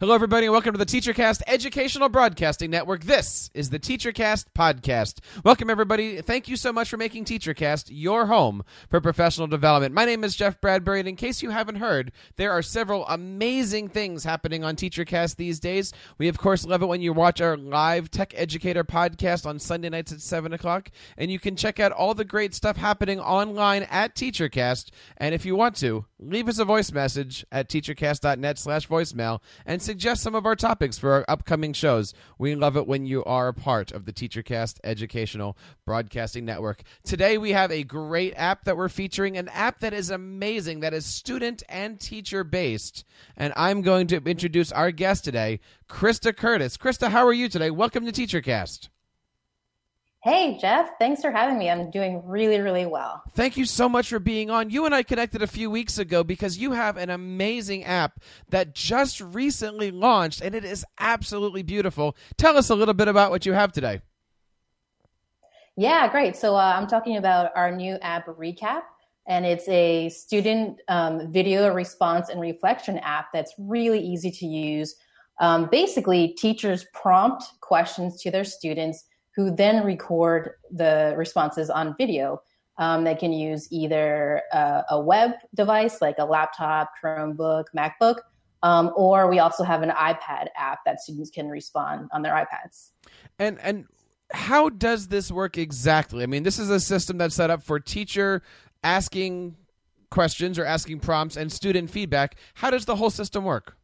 Hello, everybody, and welcome to the TeacherCast Educational Broadcasting Network. This is the TeacherCast podcast. Welcome, everybody. Thank you so much for making TeacherCast your home for professional development. My name is Jeff Bradbury, and in case you haven't heard, there are several amazing things happening on TeacherCast these days. We, of course, love it when you watch our live Tech Educator podcast on Sunday nights at 7 o'clock, and you can check out all the great stuff happening online at TeacherCast. And if you want to, leave us a voice message at teachercast.net slash voicemail and suggest some of our topics for our upcoming shows. We love it when you are a part of the TeacherCast Educational Broadcasting Network. Today we have a great app that we're featuring, an app that is amazing, that is student and teacher based. And I'm going to introduce our guest today, Krista Curtis. Krista, how are you today? Welcome to TeacherCast. Hey, Jeff. Thanks for having me. I'm doing really, really well. Thank you so much for being on. You and I connected a few weeks ago because you have an amazing app that just recently launched and it is absolutely beautiful. Tell us a little bit about what you have today. Yeah, great. So uh, I'm talking about our new app, Recap, and it's a student um, video response and reflection app that's really easy to use. Um, basically, teachers prompt questions to their students who then record the responses on video. Um, they can use either a, a, web device like a laptop, Chromebook, MacBook, um, or we also have an iPad app that students can respond on their iPads. And and how does this work exactly? I mean, this is a system that's set up for teacher asking questions or asking prompts and student feedback. How does the whole system work?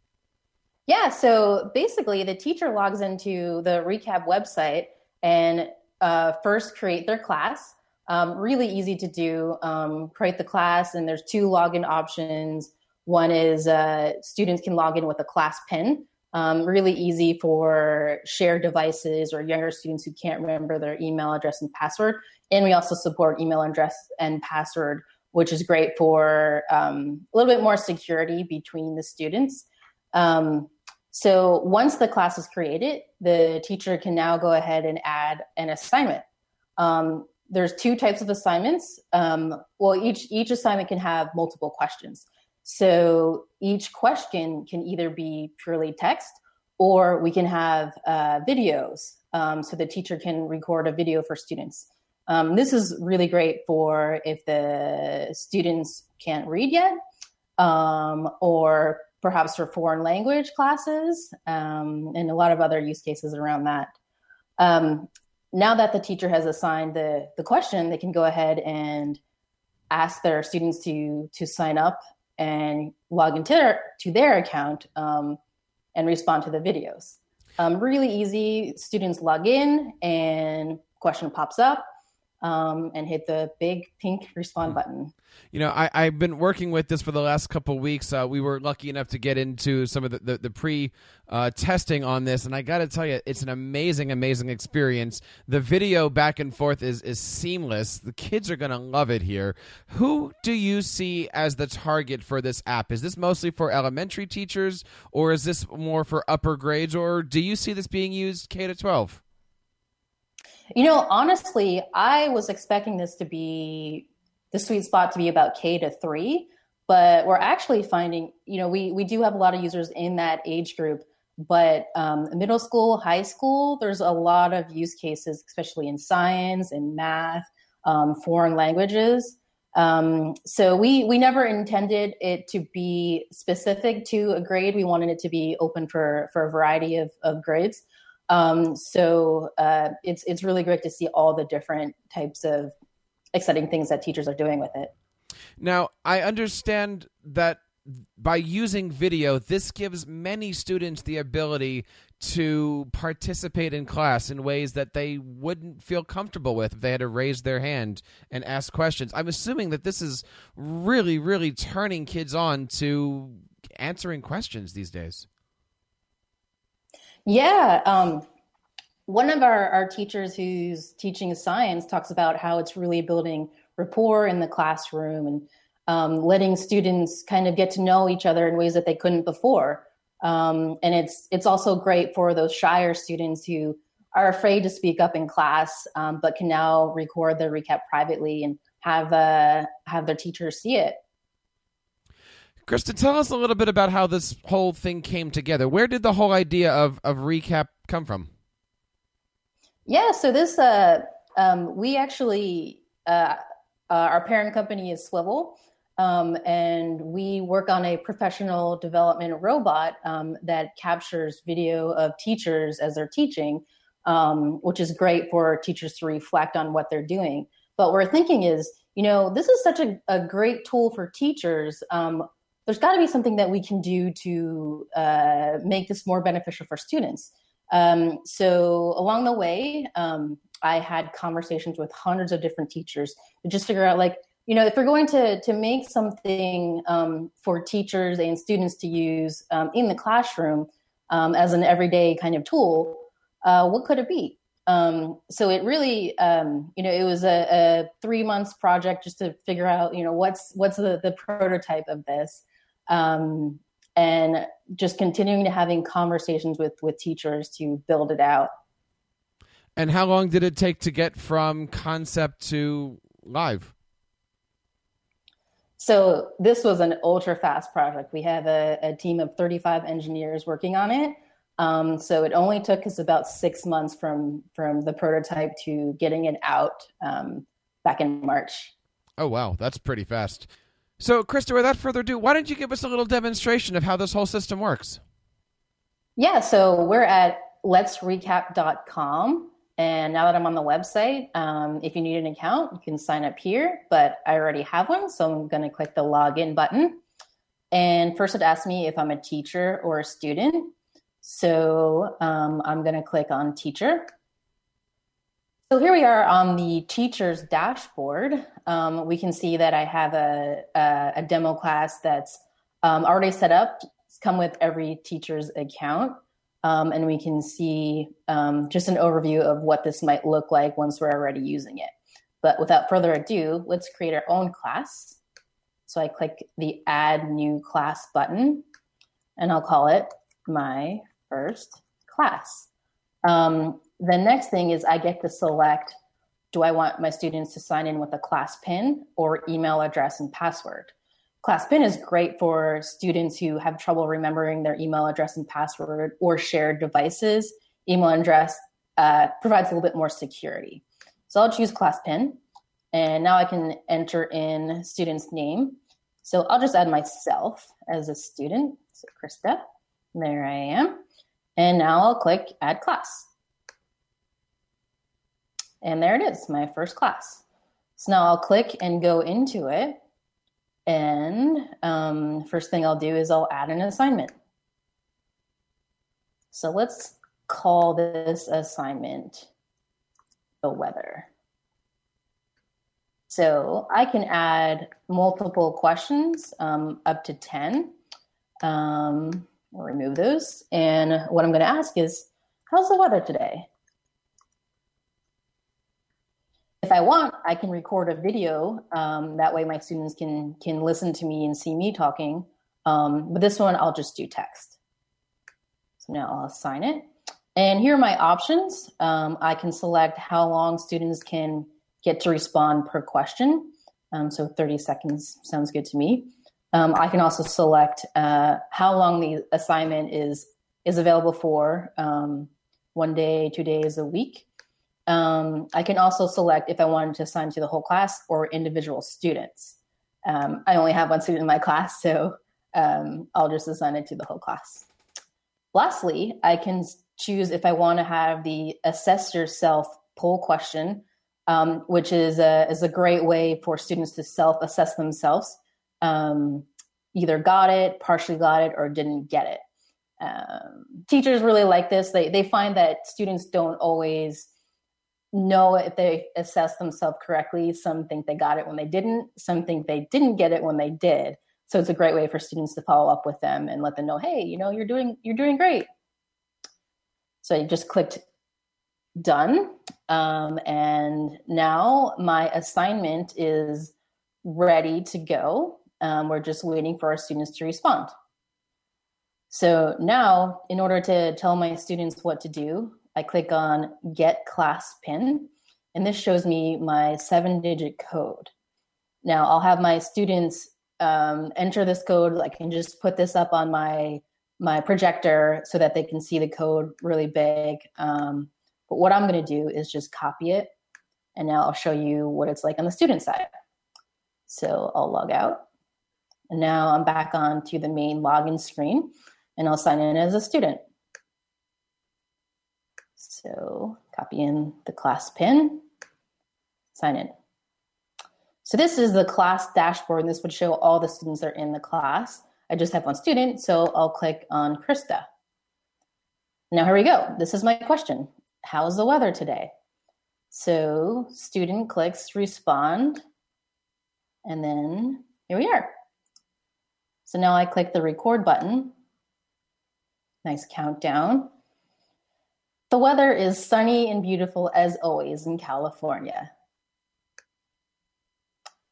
Yeah, so basically, the teacher logs into the recap website and uh, first create their class. Um, really easy to do. Um, create the class, and there's two login options. One is uh, students can log in with a class pin. Um, really easy for shared devices or younger students who can't remember their email address and password. And we also support email address and password, which is great for um, a little bit more security between the students. Um, so once the class is created, the teacher can now go ahead and add an assignment. Um, there's two types of assignments. Um, well, each each assignment can have multiple questions. So each question can either be purely text, or we can have uh, videos. Um, so the teacher can record a video for students. Um, this is really great for if the students can't read yet, um, or perhaps for foreign language classes um, and a lot of other use cases around that. Um, now that the teacher has assigned the, the question, they can go ahead and ask their students to to sign up and log into their to their account um, and respond to the videos. Um, really easy. Students log in and question pops up um, and hit the big pink respond hmm. button. You know, I, I've been working with this for the last couple weeks. Uh, we were lucky enough to get into some of the, the, the pre uh, testing on this, and I got to tell you, it's an amazing, amazing experience. The video back and forth is, is seamless. The kids are going to love it here. Who do you see as the target for this app? Is this mostly for elementary teachers, or is this more for upper grades, or do you see this being used K to 12? You know, honestly, I was expecting this to be the sweet spot to be about K to three, but we're actually finding, you know, we we do have a lot of users in that age group, but um, middle school, high school, there's a lot of use cases, especially in science and math, um, foreign languages. Um, so we we never intended it to be specific to a grade. We wanted it to be open for for a variety of, of grades. Um, so uh, it's it's really great to see all the different types of exciting things that teachers are doing with it. Now, I understand that by using video, this gives many students the ability to participate in class in ways that they wouldn't feel comfortable with if they had to raise their hand and ask questions. I'm assuming that this is really, really turning kids on to answering questions these days. Yeah. Um, one of our, our teachers who's teaching science talks about how it's really building rapport in the classroom and um, letting students kind of get to know each other in ways that they couldn't before. Um, and it's it's also great for those shyer students who are afraid to speak up in class, um, but can now record their recap privately and have uh, have their teachers see it. Krista, tell us a little bit about how this whole thing came together. Where did the whole idea of, of recap come from? Yeah, so this uh, um, we actually uh, uh, our parent company is Swivl, um, and we work on a professional development robot um, that captures video of teachers as they're teaching, um, which is great for teachers to reflect on what they're doing. But what we're thinking is, you know, this is such a, a great tool for teachers. There's got to be something that we can do to uh, make this more beneficial for students. Um, so along the way, um, I had conversations with hundreds of different teachers to just figure out, like, you know, if we're going to to make something um, for teachers and students to use um, in the classroom um, as an everyday kind of tool, uh, what could it be? Um, so it really, you know, it was a, a, three months project just to figure out, you know, what's what's the the prototype of this um, and just continuing to having conversations with with teachers to build it out. And how long did it take to get from concept to live? So this was an ultra fast project. We have a, a team of 35 engineers working on it. Um, so it only took us about six months from from the prototype to getting it out um, back in March. Oh wow, that's pretty fast. So, Krista, without further ado, why don't you give us a little demonstration of how this whole system works? Yeah, so we're at letsrecap.com. And now that I'm on the website, um, if you need an account, you can sign up here. But I already have one, so I'm going to click the login button. And first, it asks me if I'm a teacher or a student. So um, I'm going to click on teacher. So here we are on the teacher's dashboard. Um, we can see that I have a, a, a demo class that's um, already set up. It's come with every teacher's account. Um, and we can see um, just an overview of what this might look like once we're already using it. But without further ado, let's create our own class. So I click the add new class button and I'll call it my first class. Um, the next thing is I get to select do I want my students to sign in with a class pin or email address and password? Class pin is great for students who have trouble remembering their email address and password or shared devices. Email address uh, provides a little bit more security. So I'll choose class pin and now I can enter in student's name. So I'll just add myself as a student. So Krista, there I am. And now I'll click add class. And there it is, my first class. So now I'll click and go into it. And um, first thing I'll do is I'll add an assignment. So let's call this assignment the weather. So I can add multiple questions, um, up to 10. Um, I'll remove those. And what I'm going to ask is, how's the weather today? If I want, I can record a video. Um, that way, my students can can listen to me and see me talking. Um, but this one, I'll just do text. So now I'll assign it. And here are my options. Um, I can select how long students can get to respond per question. Um, so 30 seconds sounds good to me. Um, I can also select uh, how long the assignment is is available for um, one day, two days, a week. Um, I can also select if I wanted to assign to the whole class or individual students. Um, I only have one student in my class, so um, I'll just assign it to the whole class. Lastly, I can choose if I want to have the assess yourself poll question, um, which is a, is a great way for students to self assess themselves. Um, either got it, partially got it, or didn't get it. Um, teachers really like this. They, they find that students don't always know if they assess themselves correctly. Some think they got it when they didn't. Some think they didn't get it when they did. So it's a great way for students to follow up with them and let them know, hey, you know, you're doing you're doing great. So I just clicked done, um, and now my assignment is ready to go. Um, we're just waiting for our students to respond. So now, in order to tell my students what to do, I click on get class pin, and this shows me my seven digit code. Now I'll have my students um, enter this code. I can just put this up on my my projector so that they can see the code really big. Um, but what I'm going to do is just copy it, and now I'll show you what it's like on the student side. So I'll log out, and now I'm back on to the main login screen, and I'll sign in as a student. So copy in the class pin, sign in. So this is the class dashboard, and this would show all the students that are in the class. I just have one student, so I'll click on Krista. Now here we go. This is my question. How's the weather today? So student clicks respond, and then here we are. So now I click the record button. Nice countdown. The weather is sunny and beautiful as always in California.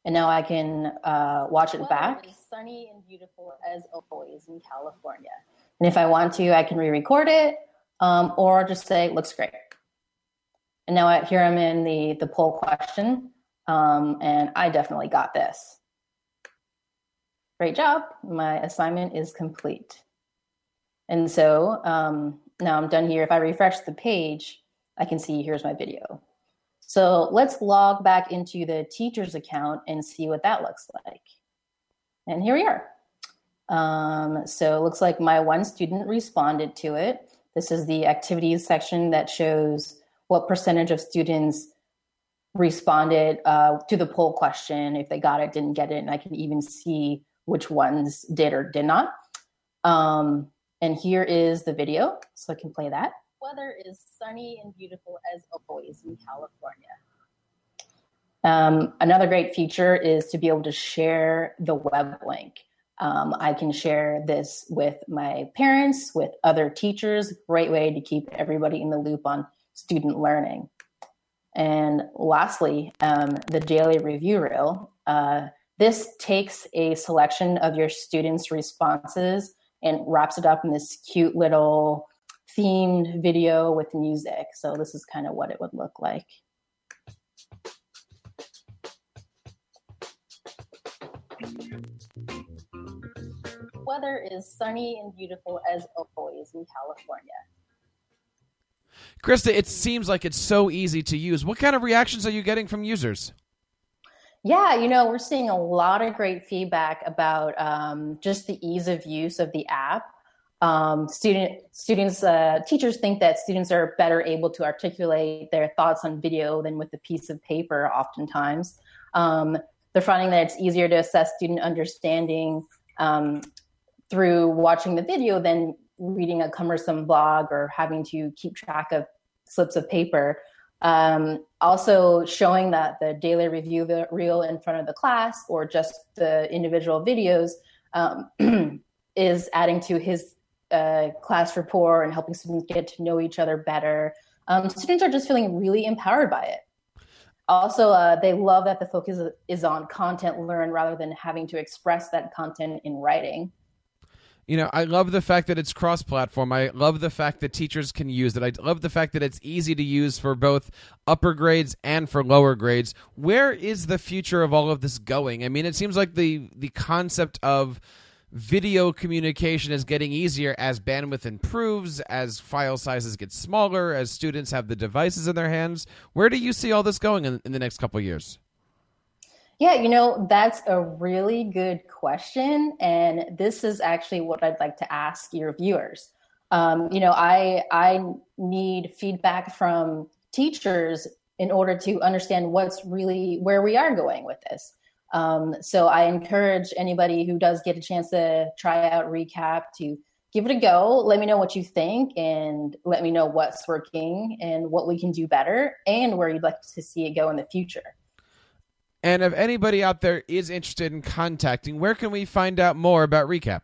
And now I can uh, watch it back. sunny and beautiful as always in California. And if I want to, I can re-record it, um, or just say looks great. And now I, here I'm in the the poll question, um, and I definitely got this. Great job! My assignment is complete. And so um, now I'm done here. If I refresh the page, I can see here's my video. So let's log back into the teacher's account and see what that looks like. And here we are. Um, so it looks like my one student responded to it. This is the activities section that shows what percentage of students responded uh, to the poll question, if they got it, didn't get it, and I can even see which ones did or did not. Um, and here is the video, so I can play that weather is sunny and beautiful as always in California. Um, another great feature is to be able to share the web link. Um, I can share this with my parents, with other teachers. Great way to keep everybody in the loop on student learning. And lastly, um, the daily review reel. Uh, this takes a selection of your students' responses and wraps it up in this cute little themed video with music. So this is kind of what it would look like. Weather is sunny and beautiful as always in California. Krista, it seems like it's so easy to use. What kind of reactions are you getting from users? Yeah, you know, we're seeing a lot of great feedback about um, just the ease of use of the app. Um, student students uh, teachers think that students are better able to articulate their thoughts on video than with a piece of paper oftentimes. Um, they're finding that it's easier to assess student understanding um, through watching the video than reading a cumbersome blog or having to keep track of slips of paper um, also showing that the daily review reel in front of the class or just the individual videos um, is adding to his uh, class rapport and helping students get to know each other better. Um, students are just feeling really empowered by it. Also, uh, they love that the focus is on content learned rather than having to express that content in writing. You know, I love the fact that it's cross platform. I love the fact that teachers can use it. I love the fact that it's easy to use for both upper grades and for lower grades. Where is the future of all of this going? I mean, it seems like the the concept of video communication is getting easier as bandwidth improves, as file sizes get smaller, as students have the devices in their hands. Where do you see all this going in, in the next couple years? Yeah, you know, that's a really good question. And this is actually what I'd like to ask your viewers. Um, you know, I I need feedback from teachers in order to understand what's really where we are going with this. Um, so I encourage anybody who does get a chance to try out Recap to give it a go. Let me know what you think and let me know what's working and what we can do better and where you'd like to see it go in the future. And if anybody out there is interested in contacting, where can we find out more about Recap?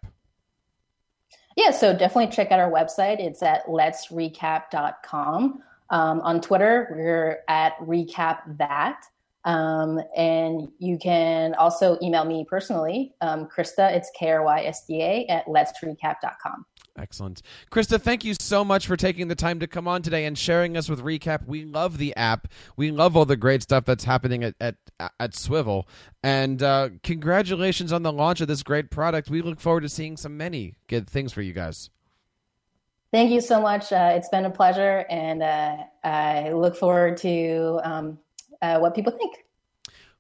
Yeah, so definitely check out our website. It's at letsrecap.com. Um, on Twitter, we're at recap that. Um, and you can also email me personally, um, Krista, it's K R Y S D A at letsrecap.com. Excellent. Krista, thank you so much for taking the time to come on today and sharing us with Recap. We love the app. We love all the great stuff that's happening at, at, at Swivl. And uh, congratulations on the launch of this great product. We look forward to seeing some many good things for you guys. Thank you so much. Uh, it's been a pleasure, and uh, I look forward to um, uh, what people think.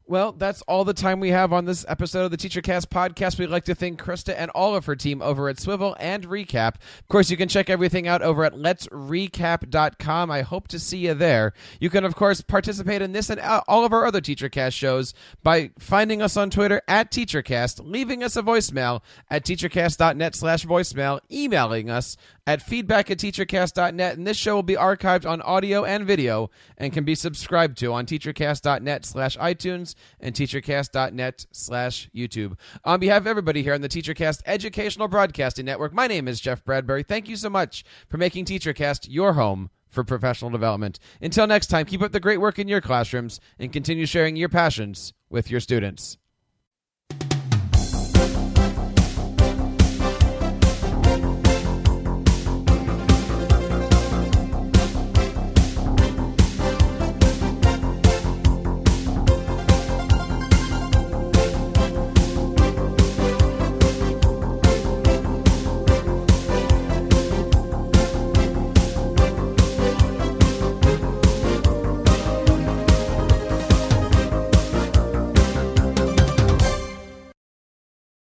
Well, that's all the time we have on this episode of the TeacherCast podcast. We'd like to thank Krista and all of her team over at Swivl and Recap. Of course, you can check everything out over at letsrecap.com. I hope to see you there. You can, of course, participate in this and all of our other TeacherCast shows by finding us on Twitter at TeacherCast, leaving us a voicemail at teachercast.net slash voicemail, emailing us at feedback at teachercast.net. And this show will be archived on audio and video and can be subscribed to on teachercast.net slash iTunes and teachercast.net slash YouTube. On behalf of everybody here on the TeacherCast Educational Broadcasting Network, my name is Jeff Bradbury. Thank you so much for making TeacherCast your home for professional development. Until next time, keep up the great work in your classrooms and continue sharing your passions with your students.